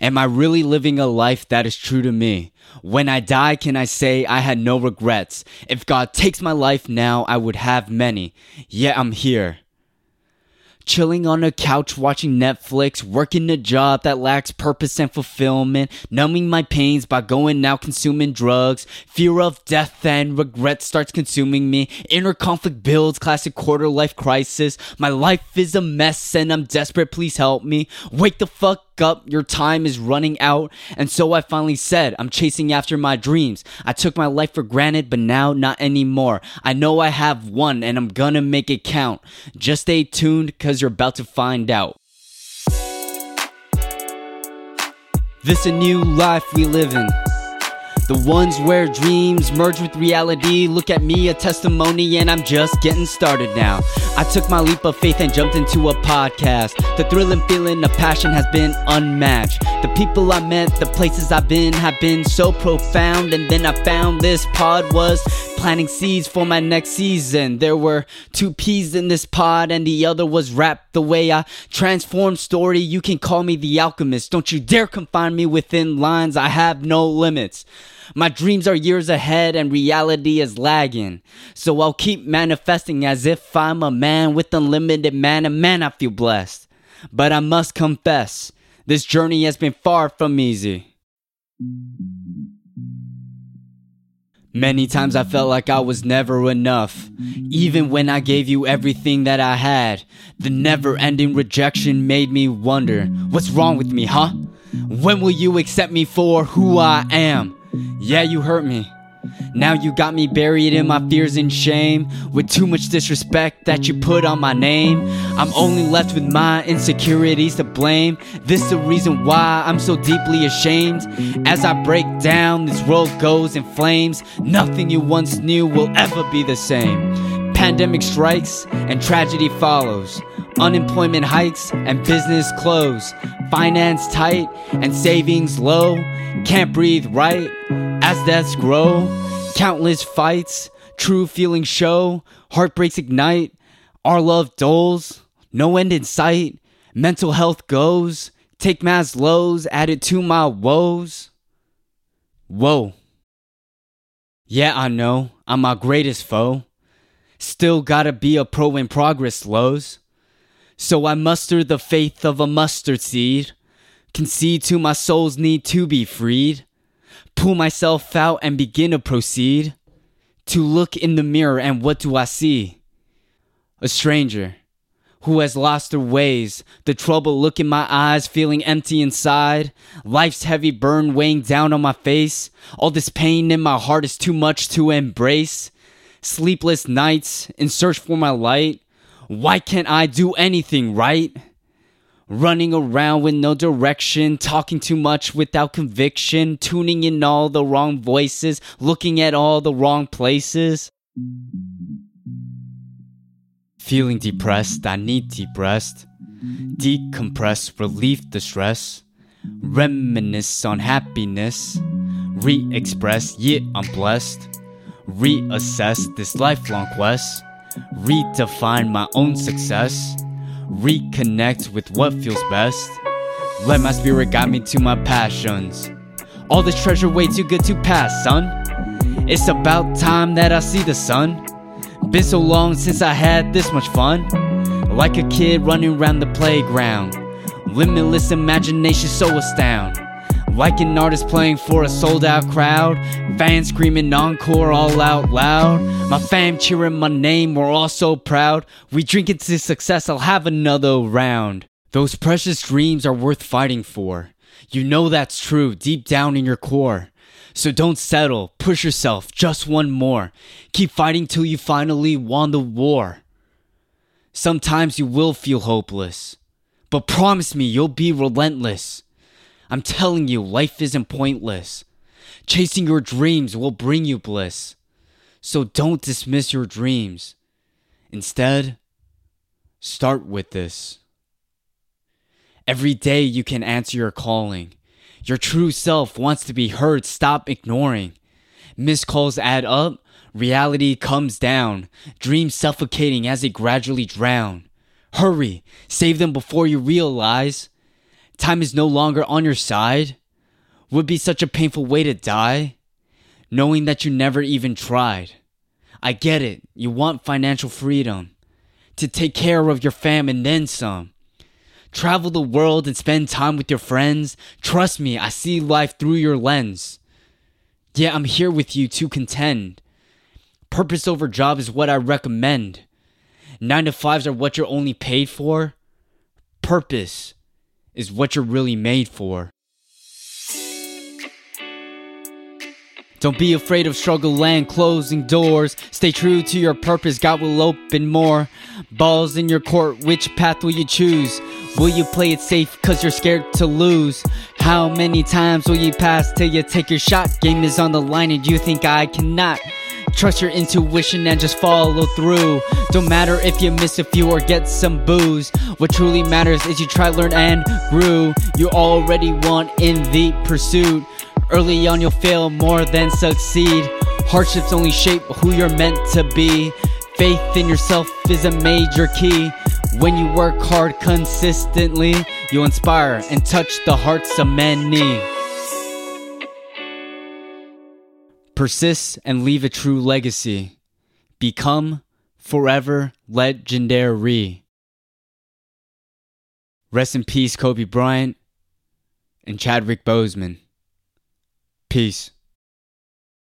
Am I really living a life that is true to me? When I die, can I say I had no regrets? If God takes my life now, I would have many. Yet I'm here. Chilling on a couch watching Netflix, working a job that lacks purpose and fulfillment, numbing my pains by going out consuming drugs. Fear of death and regret starts consuming me. Inner conflict builds, classic quarter life crisis. My life is a mess and I'm desperate, please help me. Wake the fuck up, your time is running out. And so I finally said, I'm chasing after my dreams. I took my life for granted, but now not anymore. I know I have one and I'm gonna make it count. Just stay tuned, cause you're about to find out. This a new life we live in. The ones where dreams merge with reality. Look at me, a testimony, and I'm just getting started now. I took my leap of faith and jumped into a podcast. The thrill and feeling of passion has been unmatched. The people I met, the places I've been have been so profound. And then I found this pod was planting seeds for my next season. There were two peas in this pod, and the other was rap. The way I transformed story, you can call me the alchemist. Don't you dare confine me within lines, I have no limits. My dreams are years ahead and reality is lagging. So I'll keep manifesting as if I'm a man with unlimited man, mana. Man, I feel blessed. But I must confess, this journey has been far from easy. Many times I felt like I was never enough. Even when I gave you everything that I had, the never ending rejection made me wonder what's wrong with me, huh? When will you accept me for who I am? Yeah, you hurt me. Now you got me buried in my fears and shame. With too much disrespect that you put on my name. I'm only left with my insecurities to blame. This is the reason why I'm so deeply ashamed. As I break down, this world goes in flames. Nothing you once knew will ever be the same. Pandemic strikes and tragedy follows. Unemployment hikes and business close. Finance tight and savings low. Can't breathe right as deaths grow, countless fights, true feelings show, heartbreaks ignite, our love dulls, no end in sight, mental health goes, take mass lows, added to my woes. Whoa. Yeah, I know, I'm my greatest foe. Still gotta be a pro in progress lows. So I muster the faith of a mustard seed, concede to my soul's need to be freed pull myself out and begin to proceed. To look in the mirror and what do I see? A stranger who has lost their ways, the trouble look in my eyes, feeling empty inside, life's heavy burn weighing down on my face, all this pain in my heart is too much to embrace. Sleepless nights in search for my light, why can't I do anything right? Running around with no direction, talking too much without conviction, tuning in all the wrong voices, looking at all the wrong places. Feeling depressed, I need deep rest. Decompress, relieve the stress. Reminisce on happiness. Re express, yeah, I'm blessed. Reassess this lifelong quest. Redefine my own success reconnect with what feels best. Let my spirit guide me to my passions. All this treasure way too good to pass, son. It's about time that I see the sun. Been so long since I had this much fun. Like a kid running around the playground. Limitless imagination so astound. Like an artist playing for a sold out crowd. Fans screaming encore all out loud. My fam cheering my name, we're all so proud. We drink it to success, I'll have another round. Those precious dreams are worth fighting for. You know that's true deep down in your core. So don't settle, push yourself just one more. Keep fighting till you finally won the war. Sometimes you will feel hopeless, but promise me you'll be relentless. I'm telling you, life isn't pointless. Chasing your dreams will bring you bliss. So don't dismiss your dreams. Instead, start with this. Every day you can answer your calling. Your true self wants to be heard. Stop ignoring. Missed calls add up. Reality comes down. Dreams suffocating as they gradually drown. Hurry, save them before you realize time is no longer on your side? Would be such a painful way to die? Knowing that you never even tried. I get it, you want financial freedom. To take care of your fam and then some. Travel the world and spend time with your friends. Trust me, I see life through your lens. Yeah, I'm here with you to contend. Purpose over job is what I recommend. Nine to fives are what you're only paid for. Purpose is what you're really made for. Don't be afraid of struggle and closing doors. Stay true to your purpose, God will open more. Balls in your court, which path will you choose? Will you play it safe cause you're scared to lose? How many times will you pass till you take your shot? Game is on the line and you think I cannot. Trust your intuition and just follow through. Don't matter if you miss a few or get some booze. What truly matters is you try, learn, and grew. You already won in the pursuit. Early on, you'll fail more than succeed. Hardships only shape who you're meant to be. Faith in yourself is a major key. When you work hard consistently, you inspire and touch the hearts of many. Persist and leave a true legacy. Become forever legendary. Rest in peace, Kobe Bryant and Chadwick Boseman. Peace.